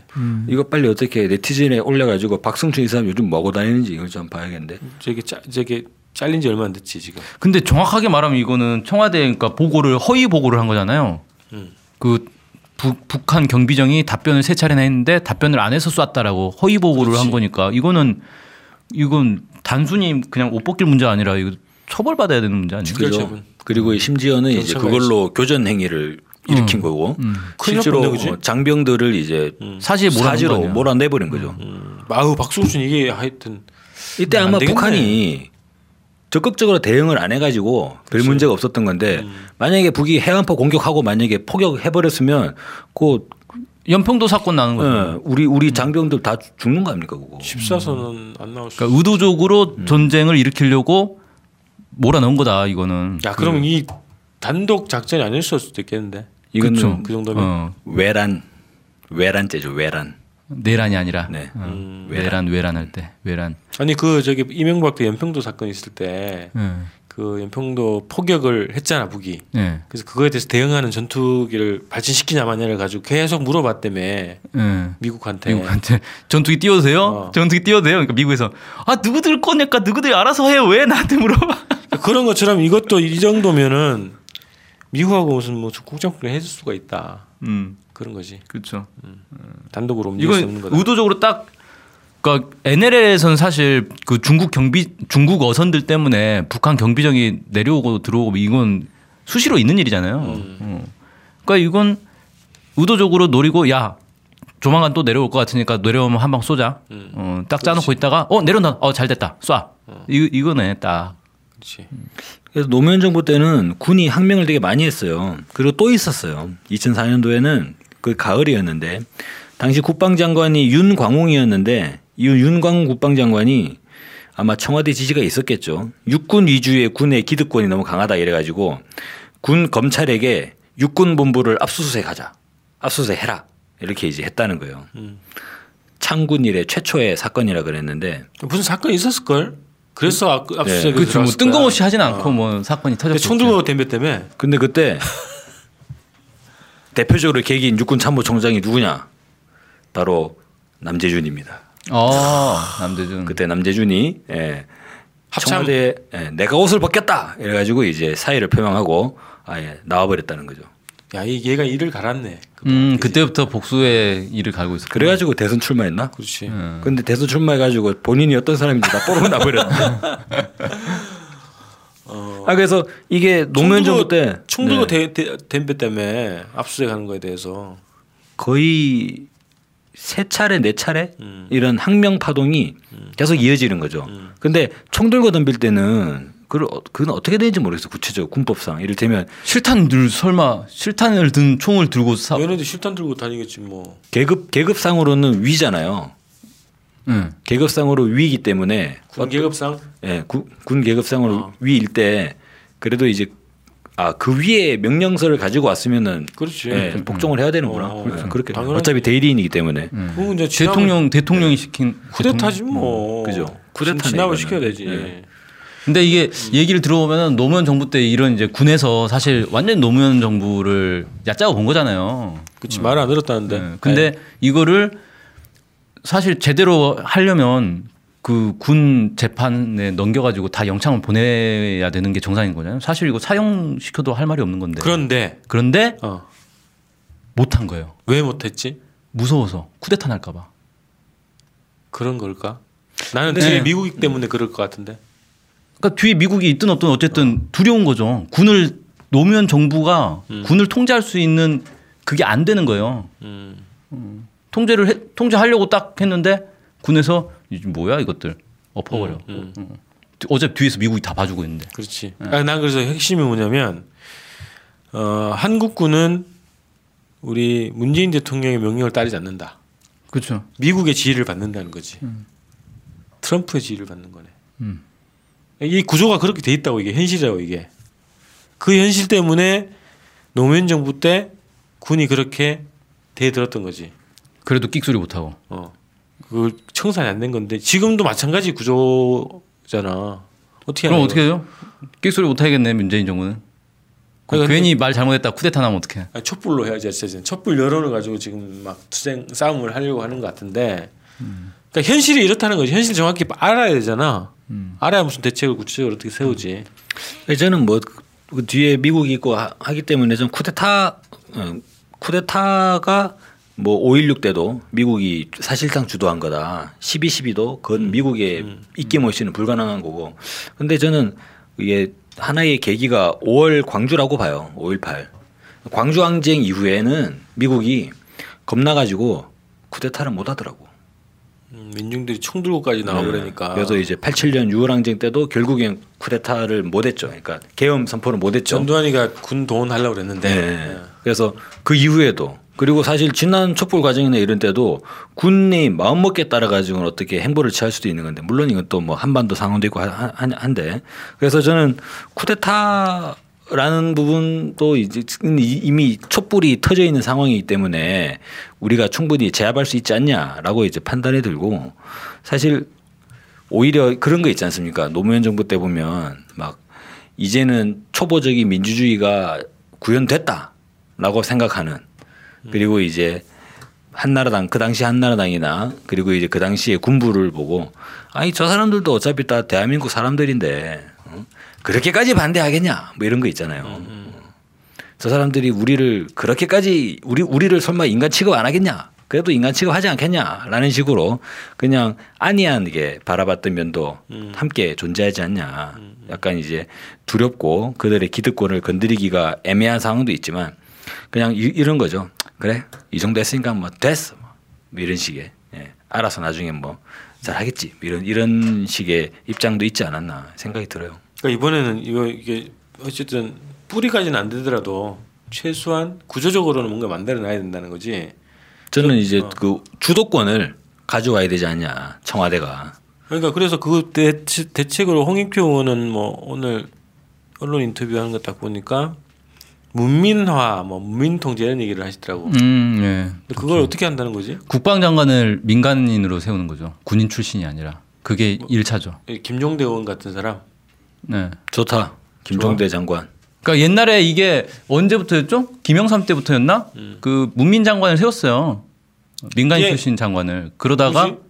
Speaker 4: 이거 빨리 어떻게 네티즌에 올려가지고 박승춘 이 사람 요즘 뭐고 다니는지 이걸 좀 봐야겠는데.
Speaker 2: 저게 짜, 저게 잘린 지 얼마 안 됐지 지금.
Speaker 3: 근데 정확하게 말하면 이거는 청와대 그러니까 보고를 허위 보고를 한 거잖아요.
Speaker 2: 음.
Speaker 3: 그 북, 북한 경비정이 답변을 세 차례나 했는데 답변을 안 해서 쐈다라고 허위 보고를 한 거니까 이거는 이건 단순히 그냥 옷 벗길 문제 아니라 이거 처벌받아야 되는 문제 아니에요?
Speaker 2: 그렇죠.
Speaker 4: 그죠. 그리고 심지어는 이제
Speaker 2: 경찰가
Speaker 4: 그걸로 교전 행위를 일으킨 거고
Speaker 2: 큰일
Speaker 4: 실제로? 어, 장병들을 이제
Speaker 3: 사실 몰아낸 거
Speaker 4: 사지로. 몰아내버린 거죠.
Speaker 2: 음. 아우 박수준 이게 하여튼
Speaker 4: 이때
Speaker 2: 안
Speaker 4: 아마
Speaker 2: 되겠네.
Speaker 4: 북한이 적극적으로 대응을 안 해가지고 별 문제가 없었던 건데
Speaker 2: 음.
Speaker 4: 만약에 북이 해안포 공격하고 만약에 포격해버렸으면 그
Speaker 3: 연평도 사건 나는 거죠.
Speaker 4: 예, 우리 우리 장병들 다 죽는 거 아닙니까 그거?
Speaker 2: 14선은 안 나올 수.
Speaker 3: 그러니까 의도적으로
Speaker 4: 음.
Speaker 3: 전쟁을 일으키려고 몰아넣은 거다 이거는.
Speaker 2: 야 그럼 이 단독 작전이 아닐 수도 있겠는데.
Speaker 3: 그쵸.
Speaker 2: 그 정도면.
Speaker 3: 어,
Speaker 4: 외란 외란죄죠 외란.
Speaker 3: 내란이 아니라
Speaker 4: 네.
Speaker 3: 어,
Speaker 2: 음.
Speaker 3: 외란 외란 할 때 외란.
Speaker 2: 아니 그 저기 이명박도 연평도 사건 있을 때
Speaker 3: 예.
Speaker 2: 그 연평도 포격을 했잖아 북이.
Speaker 3: 예.
Speaker 2: 그래서 그거에 대해서 대응하는 전투기를 발진시키냐 마냐를 가지고 계속 물어봤다며
Speaker 3: 예.
Speaker 2: 미국한테.
Speaker 3: 미국한테 전투기 띄워도 돼요?
Speaker 2: 어.
Speaker 3: 전투기 띄워도 돼요? 그러니까 미국에서 아 누구들 거니까 누구들이 알아서 해요. 왜 나한테 물어봐?
Speaker 2: 그런 것처럼 이것도 이 정도면은 미국하고 무슨 뭐 국장법을 해줄 수가 있다.
Speaker 3: 음,
Speaker 2: 그런 거지.
Speaker 3: 그렇죠.
Speaker 2: 단독으로 움직일 수 없는 거다.
Speaker 3: 의도적으로 딱 그러니까 NLL에서는 사실 그 중국 경비 중국 어선들 때문에 북한 경비정이 내려오고 들어오고 이건 수시로 있는 일이잖아요.
Speaker 2: 음.
Speaker 3: 어. 그러니까 이건 의도적으로 노리고 야 조만간 또 내려올 것 같으니까 내려오면 한 방 쏘자.
Speaker 2: 음.
Speaker 3: 어, 딱 짜놓고 있다가 어 내려온다. 어 잘 됐다. 쏴. 이 이거네 딱.
Speaker 2: 그렇지.
Speaker 4: 그래서 노무현 정부 때는 군이 항명을 되게 많이 했어요. 그리고 또 있었어요. 2004년도에는 그 가을이었는데 당시 국방장관이 윤광웅이었는데 이 윤광웅 국방장관이 아마 청와대 지시가 있었겠죠. 육군 위주의 군의 기득권이 너무 강하다 이래가지고 군 검찰에게 육군 본부를 압수수색하자, 압수수색해라 이렇게 이제 했다는 거예요. 창군 이래 최초의 사건이라 그랬는데
Speaker 2: 무슨 사건이 있었을 걸. 그래서 압- 압수수색을
Speaker 3: 그렇죠. 뭐. 뜬금없이 하진 않고 뭐 사건이 터졌죠.
Speaker 2: 총 들고 덤벼 때문에
Speaker 4: 근데 그때 대표적으로 계기인 육군 참모총장이 누구냐? 바로 남재준입니다.
Speaker 3: 어 남대준.
Speaker 4: 그때 남재준이 예,
Speaker 2: 합참
Speaker 4: 청와대 예, 내가 옷을 벗겼다 이래가지고 이제 사의를 표명하고 아예 나와버렸다는 거죠.
Speaker 2: 야, 이 얘가 일을 갈았네.
Speaker 3: 음? 그때부터 복수의 일을 갈고 있었고.
Speaker 4: 그래가지고 대선 출마했나?
Speaker 2: 그렇지.
Speaker 3: 음.
Speaker 4: 근데 대선 출마해가지고 본인이 어떤 사람인지 다 뽀록 나버렸네. 아 그래서 이게 노무현 정부
Speaker 2: 때총 들고
Speaker 4: 네,
Speaker 2: 대- 대- 덤벼 때문에 압수수색하는 거에 대해서
Speaker 4: 거의 세 차례 네 차례
Speaker 2: 음.
Speaker 4: 이런 항명 파동이 계속 이어지는 거죠. 근데 총 들고 덤빌 때는 그걸 어- 그건 어떻게 되는지 모르겠어 구체적으로 군법상 이를테면
Speaker 3: 실탄 들 설마 실탄을 든 총을 들고 사.
Speaker 2: 얘네들 실탄 들고 다니겠지 뭐.
Speaker 4: 계급 계급상으로는 위잖아요.
Speaker 3: 응.
Speaker 4: 계급상으로 위이기 때문에
Speaker 2: 군 계급상
Speaker 4: 예, 구- 군 계급상으로
Speaker 2: 어.
Speaker 4: 위일 때 그래도 이제 아 그 위에 명령서를 가지고 왔으면은
Speaker 2: 그렇지.
Speaker 4: 예, 복종을 해야 되는구나.
Speaker 2: 어,
Speaker 4: 예,
Speaker 2: 그렇죠.
Speaker 4: 그렇게
Speaker 2: 당연하지.
Speaker 4: 어차피 대리인이기 때문에
Speaker 2: 그건 이제 지나면
Speaker 3: 대통령 대통령이 시킨
Speaker 2: 쿠데타지 뭐.
Speaker 4: 그죠. 쿠데타네,
Speaker 2: 진압을. 시켜야 되지.
Speaker 4: 네.
Speaker 3: 근데 이게 얘기를 들어보면 노무현 정부 때 이런 이제 군에서 사실 완전 노무현 정부를 얕잡아 본 거잖아요.
Speaker 2: 그렇지 말안 들었다는데.
Speaker 3: 네. 근데 이거를 사실 제대로 하려면 그 군 재판에 넘겨가지고 다 영창을 보내야 되는 게 정상인 거잖아요. 사실 이거 사형 시켜도 할 말이 없는 건데.
Speaker 2: 그런데
Speaker 3: 그런데
Speaker 2: 어.
Speaker 3: 못한 거예요.
Speaker 2: 왜 못했지?
Speaker 3: 무서워서 쿠데타 날까봐.
Speaker 2: 그런 걸까? 나는
Speaker 3: 네.
Speaker 2: 뒤에 미국 때문에 그럴 것 같은데.
Speaker 3: 그러니까 뒤에 미국이 있든 없든 어쨌든 두려운 거죠. 군을 노무현 정부가 군을 통제할 수 있는 그게 안 되는 거예요.
Speaker 2: 음.
Speaker 3: 통제를 해, 통제하려고 딱 했는데 군에서 뭐야 이것들 엎어버려.
Speaker 2: 음,
Speaker 3: 어. 어차피 뒤에서 미국이 다 봐주고 있는데.
Speaker 2: 그렇지. 아, 난 그래서 핵심이 뭐냐면 어, 한국군은 우리 문재인 대통령의 명령을 따르지 않는다.
Speaker 3: 그렇죠.
Speaker 2: 미국의 지휘를 받는다는 거지. 트럼프의 지휘를 받는 거네.
Speaker 3: 음.
Speaker 2: 이 구조가 그렇게 돼 있다고 이게 현실이라고 이게. 그 현실 때문에 노무현 정부 때 군이 그렇게 대들었던 거지.
Speaker 3: 그래도 끽소리 못 하고.
Speaker 2: 어. 그 청산이 안 된 건데 지금도 마찬가지 구조잖아. 어떻게
Speaker 3: 그럼 어떻게 해요? 끽소리 못 하겠네 문재인 정부는.
Speaker 2: 그러니까
Speaker 3: 괜히 말 잘못했다 쿠데타 나면 어떡해.
Speaker 2: 아니, 촛불로 해야지 어쨌든 촛불 여론을 가지고 지금 막 투쟁 싸움을 하려고 하는 것 같은데 그러니까 현실이 이렇다는 거지 현실 정확히 알아야 되잖아 알아야 무슨 대책을 구체적으로 어떻게 세우지
Speaker 4: 저는 뭐그 뒤에 미국이 있고 하, 기 때문에 좀 쿠데타 어, 쿠데타가 뭐 5.16 때도 미국이 사실상 주도한 거다. 12.12도 그건 미국의 입김 없이는 불가능한 거고. 근데 저는 이게 하나의 계기가 5월 광주라고 봐요. 5.18. 광주 항쟁 이후에는 미국이 겁나가지고 쿠데타를 못 하더라고.
Speaker 2: 음, 민중들이 총 들고까지 나와 그러니까
Speaker 4: 네. 그래서 이제 87년 6월 항쟁 때도 결국엔 쿠데타를 못했죠. 그러니까 계엄 선포를 못했죠.
Speaker 2: 전두환이가 군 동원하려고 그랬는데
Speaker 4: 네. 그래서 그 이후에도 그리고 사실 지난 촛불 과정이나 이런 때도 군이 마음먹기에 따라 가지고는 어떻게 행보를 취할 수도 있는 건데 물론 이건 또 뭐 한반도 상황도 있고 한데 그래서 저는 쿠데타 라는 부분도 이제 이미 촛불이 터져 있는 상황이기 때문에 우리가 충분히 제압할 수 있지 않냐라고 이제 판단이 들고 사실 오히려 그런 거 있지 않습니까? 노무현 정부 때 보면 막 이제는 초보적인 민주주의가 구현됐다라고 생각하는 그리고 이제 한나라당 그 당시 한나라당이나 그리고 이제 그 당시에 군부를 보고 아니 저 사람들도 어차피 다 대한민국 사람들인데 어? 그렇게까지 반대하겠냐 뭐 이런 거 있잖아요. 어. 저 사람들이 우리를 그렇게까지 우리 우리를 설마 인간 취급 안 하겠냐? 그래도 인간 취급하지 않겠냐라는 식으로 그냥 안이하게 바라봤던 면도 함께 존재하지 않냐. 약간 이제 두렵고 그들의 기득권을 건드리기가 애매한 상황도 있지만 그냥 이, 이런 거죠. 그래? 이 정도 했으니까 뭐 됐어. 뭐. 이런 식의. 예. 알아서 나중에 뭐 잘하겠지. 이런 이런 식의 입장도 있지 않았나 생각이 들어요.
Speaker 2: 그러니까 이번에는 이거 이게 어쨌든 뿌리까지는 안 되더라도 최소한 구조적으로는 뭔가 만들어놔야 된다는 거지.
Speaker 4: 저는 이제 그 주도권을 가져와야 되지 않냐 청와대가.
Speaker 2: 그러니까 그래서 그 대책, 대책으로 홍익표 의원은 뭐 오늘 언론 인터뷰하는 거딱 보니까 문민화, 뭐 문민 통제 이런 얘기를 하시더라고.
Speaker 3: 음, 예.
Speaker 2: 근데 그걸 어떻게 한다는 거지?
Speaker 3: 국방장관을 민간인으로 세우는 거죠. 군인 출신이 아니라. 그게 일차죠
Speaker 2: 이 김종대 의원 같은 사람.
Speaker 3: 네.
Speaker 4: 좋다 김종대 장관
Speaker 3: 그러니까 옛날에 이게 언제부터였죠? 김영삼 때부터였나? 그 문민 장관을 세웠어요. 민간인
Speaker 2: 예.
Speaker 3: 출신 장관을. 그러다가
Speaker 2: 누구지?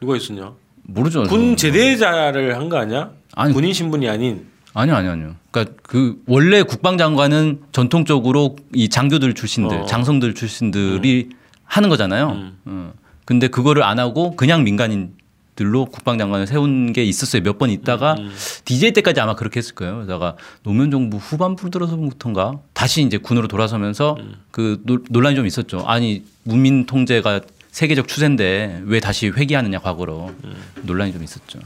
Speaker 2: 누가 있었냐?
Speaker 3: 모르죠.
Speaker 2: 군 제대자를 한 거 아니야?
Speaker 3: 아니,
Speaker 2: 군인 신분이 아닌.
Speaker 3: 아니요, 아니요, 아니요. 그러니까 그 원래 국방장관은 전통적으로 이 장교들 출신들,
Speaker 2: 어.
Speaker 3: 장성들 출신들이 하는 거잖아요.
Speaker 2: 음.
Speaker 3: 어. 근데 그거를 안 하고 그냥 민간인들로 국방장관을 세운 게 있었어요. 몇 번 있다가
Speaker 2: 음.
Speaker 3: DJ 때까지 아마 그렇게 했을 거예요. 그러다가 노무현 정부 후반부로 들어서부터인가 다시 이제 군으로 돌아서면서
Speaker 2: 음.
Speaker 3: 그 노- 논란이 좀 있었죠. 아니 문민 통제가 세계적 추세인데 왜 다시 회귀하느냐 과거로
Speaker 2: 음.
Speaker 3: 논란이 좀 있었죠.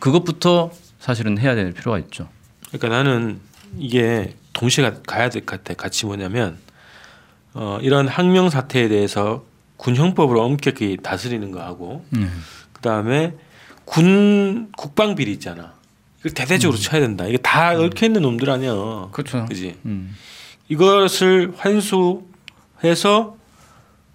Speaker 3: 그것부터 사실은 해야 될 필요가 있죠.
Speaker 2: 그러니까 나는 이게 동시에 가- 가야 될 것 같아. 같이 뭐냐면 어, 이런 항명 사태에 대해서 군 형법으로 엄격히 다스리는 거 하고
Speaker 3: 음.
Speaker 2: 그 다음에 군 국방 비리 있잖아. 이걸 대대적으로 쳐야 된다. 이게 다 얽혀 있는 놈들 아니야.
Speaker 3: 음. 그렇죠.
Speaker 2: 그지?
Speaker 3: 음.
Speaker 2: 이것을 환수해서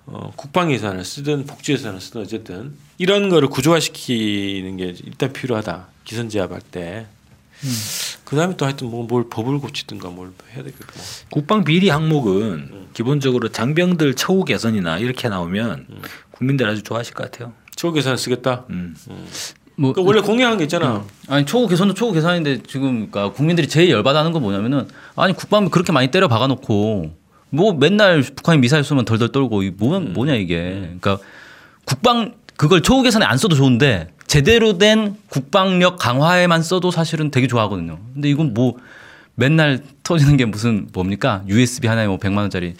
Speaker 2: 어, 국방 예산을 쓰든 복지 예산을 쓰든 어쨌든 이런 거를 구조화시키는 게 일단 필요하다. 기선 제압할 때. 그 다음에 또 하여튼 뭐 뭘 법을 고치든가 뭘 해야 되겠고.
Speaker 4: 국방 비리 항목은 기본적으로 장병들 처우 개선이나 이렇게 나오면 국민들 아주 좋아하실 것 같아요.
Speaker 2: 초과 예산을 쓰겠다.
Speaker 4: 음.
Speaker 2: 뭐그 원래 공약한 게 있잖아.
Speaker 3: 아니 초고 개선도 초고 개선인데 지금 그러니까 국민들이 제일 열받아하는 건 뭐냐면은 아니 국방비 그렇게 많이 때려 박아놓고 뭐 맨날 북한이 미사일 쏘면 덜덜 떨고 이 뭐, 뭐냐 이게 그러니까 국방 그걸 초고 개선에 안 써도 좋은데 제대로 된 국방력 강화에만 써도 사실은 되게 좋아하거든요. 근데 이건 뭐 맨날 터지는 게 무슨 뭡니까 USB 하나에 뭐 100만 원짜리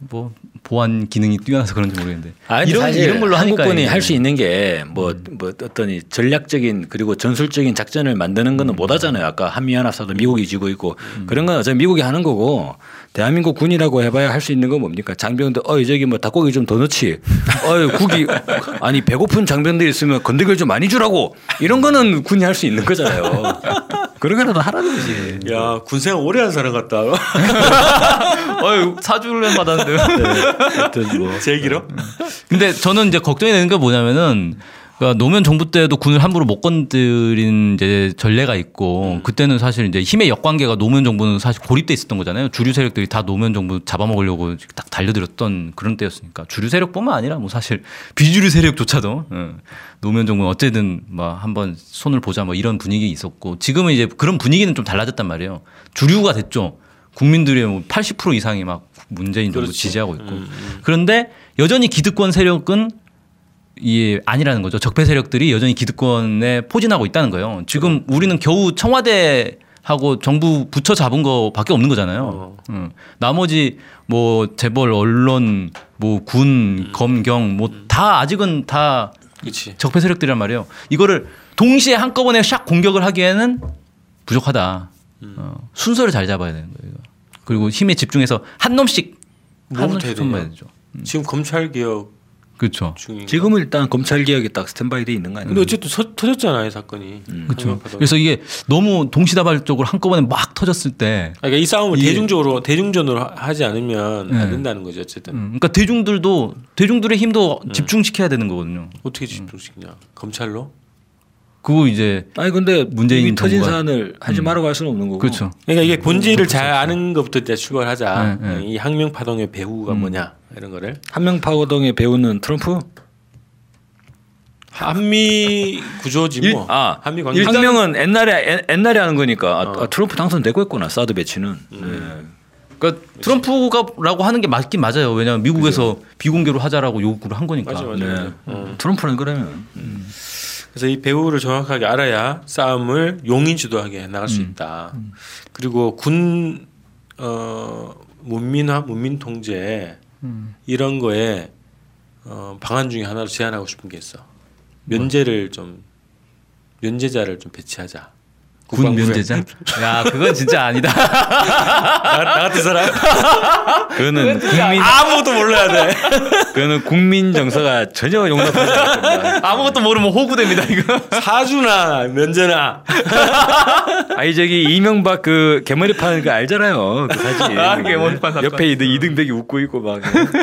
Speaker 3: 뭐 보안 기능이 뛰어나서 그런지 모르겠는데
Speaker 4: 아니,
Speaker 3: 이런 이런 걸로
Speaker 4: 한국군이. 할 수 있는 게뭐뭐 어떤 이 전략적인 그리고 전술적인 작전을 만드는 거는 못 하잖아요. 아까 한미 연합사도 미국이 지고 있고 그런 건 어차피 미국이 하는 거고 대한민국 군이라고 해봐야 할 수 있는 건 뭡니까? 장병들 어이 저기 뭐 닭고기 좀 더 넣지. 어이 국이 아니 배고픈 장병들 있으면 건더기를 좀 많이 주라고 이런 거는 군이 할 수 있는 거잖아요. 그런 거라도 하라는 거지.
Speaker 2: 야 군생활 오래 한 사람 같다.
Speaker 3: 어유 사주를 받았는데요.
Speaker 4: 하여튼 뭐
Speaker 2: 제일 길어?
Speaker 3: 근데 저는 이제 걱정이 되는 게 뭐냐면은 그러니까 노무현 정부 때도 군을 함부로 못 건드린 이제 전례가 있고 그때는 사실 이제 힘의 역관계가 노무현 정부는 사실 고립돼 있었던 거잖아요. 주류 세력들이 다 노무현 정부 잡아먹으려고 딱 달려들었던 그런 때였으니까 주류 세력뿐만 아니라 뭐 사실 비주류 세력조차도 예. 노무현 정부는 어쨌든 뭐 한번 손을 보자 뭐 이런 분위기 있었고 지금은 이제 그런 분위기는 좀 달라졌단 말이에요. 주류가 됐죠. 국민들의 뭐 80% 이상이 막 문재인 정부
Speaker 2: 그렇지.
Speaker 3: 지지하고 있고 그런데 여전히 기득권 세력은 이 아니라는 거죠. 적폐 세력들이 여전히 기득권에 포진하고 있다는 거예요. 지금 우리는 겨우 청와대 하고 정부 부처 잡은 거밖에 없는 거잖아요. 음. 나머지 뭐 재벌, 언론, 뭐 군, 검경 뭐 다 아직은 다
Speaker 2: 그렇지.
Speaker 3: 적폐 세력들이란 말이에요. 이거를 동시에 한꺼번에 샥 공격을 하기에는 부족하다. 어, 순서를 잘 잡아야 되는 거예요. 그리고 힘에 집중해서 한 놈씩 한 놈씩 손봐야? 되죠.
Speaker 2: 지금 검찰 개혁
Speaker 3: 그렇죠.
Speaker 4: 지금은 일단 검찰 개혁이 딱 스탠바이 돼 있는 거 아니에요?
Speaker 2: 근데 어쨌든 서, 터졌잖아요 이 사건이.
Speaker 3: 그렇죠.
Speaker 2: 한명파도.
Speaker 3: 그래서 이게 너무 동시다발적으로 한꺼번에 막 터졌을 때,
Speaker 2: 그러니까 이 싸움을
Speaker 3: 이게-
Speaker 2: 대중적으로 대중전으로 하- 하지 않으면 안
Speaker 3: 네.
Speaker 2: 된다는 거죠 어쨌든.
Speaker 3: 음, 그러니까 대중들도 대중들의 힘도 집중시켜야 되는 거거든요.
Speaker 2: 어떻게 집중시키냐? 검찰로?
Speaker 3: 그거 이제
Speaker 4: 아니 근데
Speaker 3: 문재인
Speaker 4: 이미 터진 사안을 하지
Speaker 3: 음.
Speaker 4: 말라고 할 수는 없는 거고.
Speaker 3: 그렇죠.
Speaker 2: 그러니까 이게 본질을 잘 아는 것부터 이제 출발을 하자.
Speaker 3: 네, 네.
Speaker 2: 이 항명 파동의 배후가
Speaker 3: 음.
Speaker 2: 뭐냐 이런 거를
Speaker 4: 한명 파고동에 배우는 트럼프.
Speaker 2: 한미 구조지 뭐.
Speaker 4: 아,
Speaker 2: 한미 관계.
Speaker 4: 일명은 옛날에 옛- 옛날에 하는 거니까 아,
Speaker 2: 어.
Speaker 4: 아, 트럼프 당선되고 있구나 사드 배치는.
Speaker 3: 그러니까 트럼프가라고 하는 게 맞긴 맞아요. 왜냐하면 미국에서 비공개로 하자라고 요구를 한 거니까.
Speaker 2: 맞아
Speaker 4: 네.
Speaker 2: 맞아.
Speaker 4: 네.
Speaker 2: 맞아. 어.
Speaker 4: 트럼프는 그러면
Speaker 2: 그래서 이 배후를 정확하게 알아야 싸움을 용인 주도하게 나갈
Speaker 3: 음.
Speaker 2: 수 있다. 그리고 군 어, 문민화, 문민 통제
Speaker 3: 음.
Speaker 2: 이런 거에 어, 방안 중에 하나로 제안하고 싶은 게 있어. 면제를 좀 면제자를 좀 배치하자.
Speaker 3: 군. 면제자? 야, 그건 진짜 아니다.
Speaker 2: 나, 나 같은 사람
Speaker 4: 그거는 국민
Speaker 2: 아무것도 몰라야 돼.
Speaker 4: 그거는 국민 정서가 전혀 용납하지 않을 겁니다.
Speaker 3: 아무것도 모르면 호구됩니다, 이거.
Speaker 2: 사주나 면제나
Speaker 4: 아니 저기 이명박 그 개머리 파는 거 알잖아요. 그 사진.
Speaker 3: 아, 개머리 판 사건.
Speaker 4: 옆에 이등 이등백이 웃고 있고 막.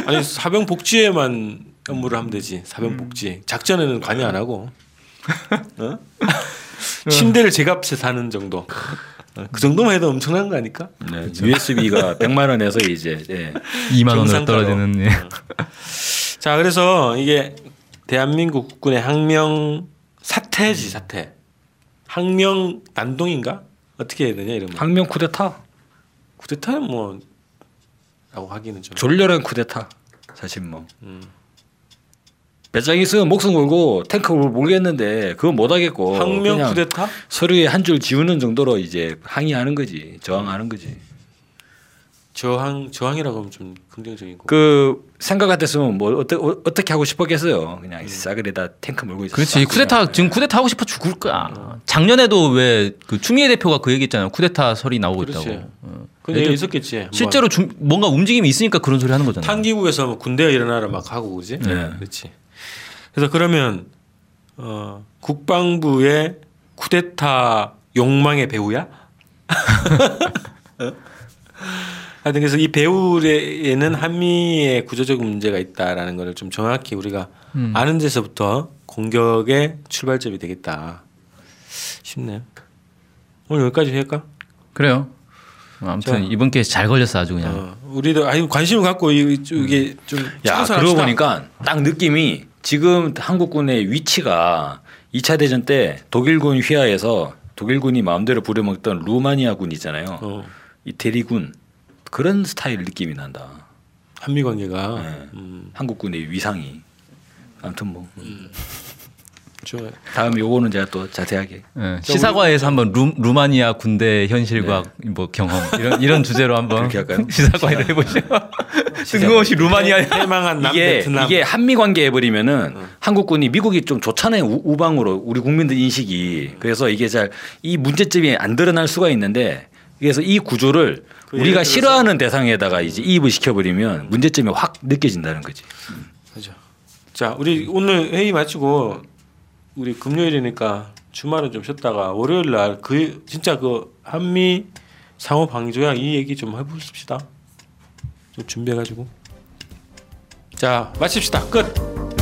Speaker 2: 아니 사병 복지에만 업무를 하면 되지. 사병 복지 작전에는 관여 안 하고 어? 침대를 제 값에 사는 정도. 어, 그 정도만 해도 엄청난 거 아닐까?
Speaker 4: 네, USB가 100만 원에서 이제 예.
Speaker 3: 2만 원으로. 떨어지는. 예.
Speaker 2: 자 그래서 이게 대한민국 국군의 항명 사태지 사태. 항명 난동인가? 어떻게 해야 되냐 이러면.
Speaker 4: 항명 쿠데타.
Speaker 2: 쿠데타는 뭐 라고 하기는 좀.
Speaker 4: 졸렬한 쿠데타. 사실 뭐.
Speaker 2: 음.
Speaker 4: 배짱 있으면 목숨 걸고 탱크 몰겠는데 그거 못 하겠고
Speaker 2: 항명
Speaker 4: 그냥
Speaker 2: 쿠데타?
Speaker 4: 서류에 한 줄 지우는 정도로 이제 항의하는 거지 저항하는 거지
Speaker 2: 저항 저항이라고 하면 좀 긍정적이고.
Speaker 4: 그 생각 같았으면 뭐 어떠, 어, 어떻게 하고 싶었겠어요 그냥 싸그리다 탱크 몰고 있어
Speaker 3: 그렇지. 쿠데타 지금 쿠데타 하고 싶어 죽을 거야. 작년에도 왜 그 추미애 대표가 그 얘기했잖아요. 쿠데타 설이 나오고
Speaker 2: 그렇지.
Speaker 3: 있다고. 어.
Speaker 2: 그 있었겠지. 한번.
Speaker 3: 실제로 중- 뭔가 움직임이 있으니까 그런 소리 하는 거잖아 요.
Speaker 2: 탄기국에서 뭐 군대가 일어나라 막 하고 그지?
Speaker 4: 네.
Speaker 2: 그렇지. 그래서 그러면 어, 국방부의 쿠데타 욕망의 배우야? 어? 하여튼 그래서 이 배우에는 한미의 구조적 문제가 있다라는 것을 좀 정확히 우리가
Speaker 3: 음.
Speaker 2: 아는 데서부터 공격의 출발점이 되겠다 싶네요. 오늘 여기까지 할까?
Speaker 3: 그래요. 어, 아무튼
Speaker 2: 자.
Speaker 3: 이번 기회에 잘 걸렸어 아주 그냥.
Speaker 2: 어, 우리도 아니 관심을 갖고 이- 이게 좀
Speaker 4: 야. 그러고 보니까 딱 느낌이 지금 한국군의 위치가 2차 대전 때 독일군 휘하에서 독일군이 마음대로 부려먹던 루마니아군 있잖아요.
Speaker 2: 어,
Speaker 4: 이태리군. 그런 스타일 느낌이 난다.
Speaker 2: 한미 관계가.
Speaker 4: 네.
Speaker 2: 음,
Speaker 4: 한국군의 위상이. 아무튼 뭐.
Speaker 2: 좋아요.
Speaker 4: 다음 요거는 제가 또 자세하게.
Speaker 3: 예, 시사과에서 한번 루, 루마니아 군대 현실과 뭐 경험 이런 이런 주제로 한번
Speaker 4: 할까요?
Speaker 3: 시사과에서 해보시죠. 뜬금없이 루마니아
Speaker 2: 해망한 남
Speaker 4: 이게
Speaker 2: 베트남.
Speaker 4: 이게 한미 관계 해버리면은 한국군이 미국이 좀 좋잖아요 우, 우방으로 우리 국민들 인식이 그래서 이게 잘 이 문제점이 안 드러날 수가 있는데 그래서 이 구조를
Speaker 2: 그
Speaker 4: 우리가 싫어하는 대상에다가 이제 이입을 시켜버리면 문제점이 확 느껴진다는 거지.
Speaker 2: 그죠. 자, 우리 오늘 회의 마치고 우리 금요일이니까 주말은 좀 쉬었다가 월요일 날 그 진짜 그 한미 상호 방위 조약 이 얘기 좀 해봅시다. 좀 준비해 가지고. 자, 마칩시다. 끝.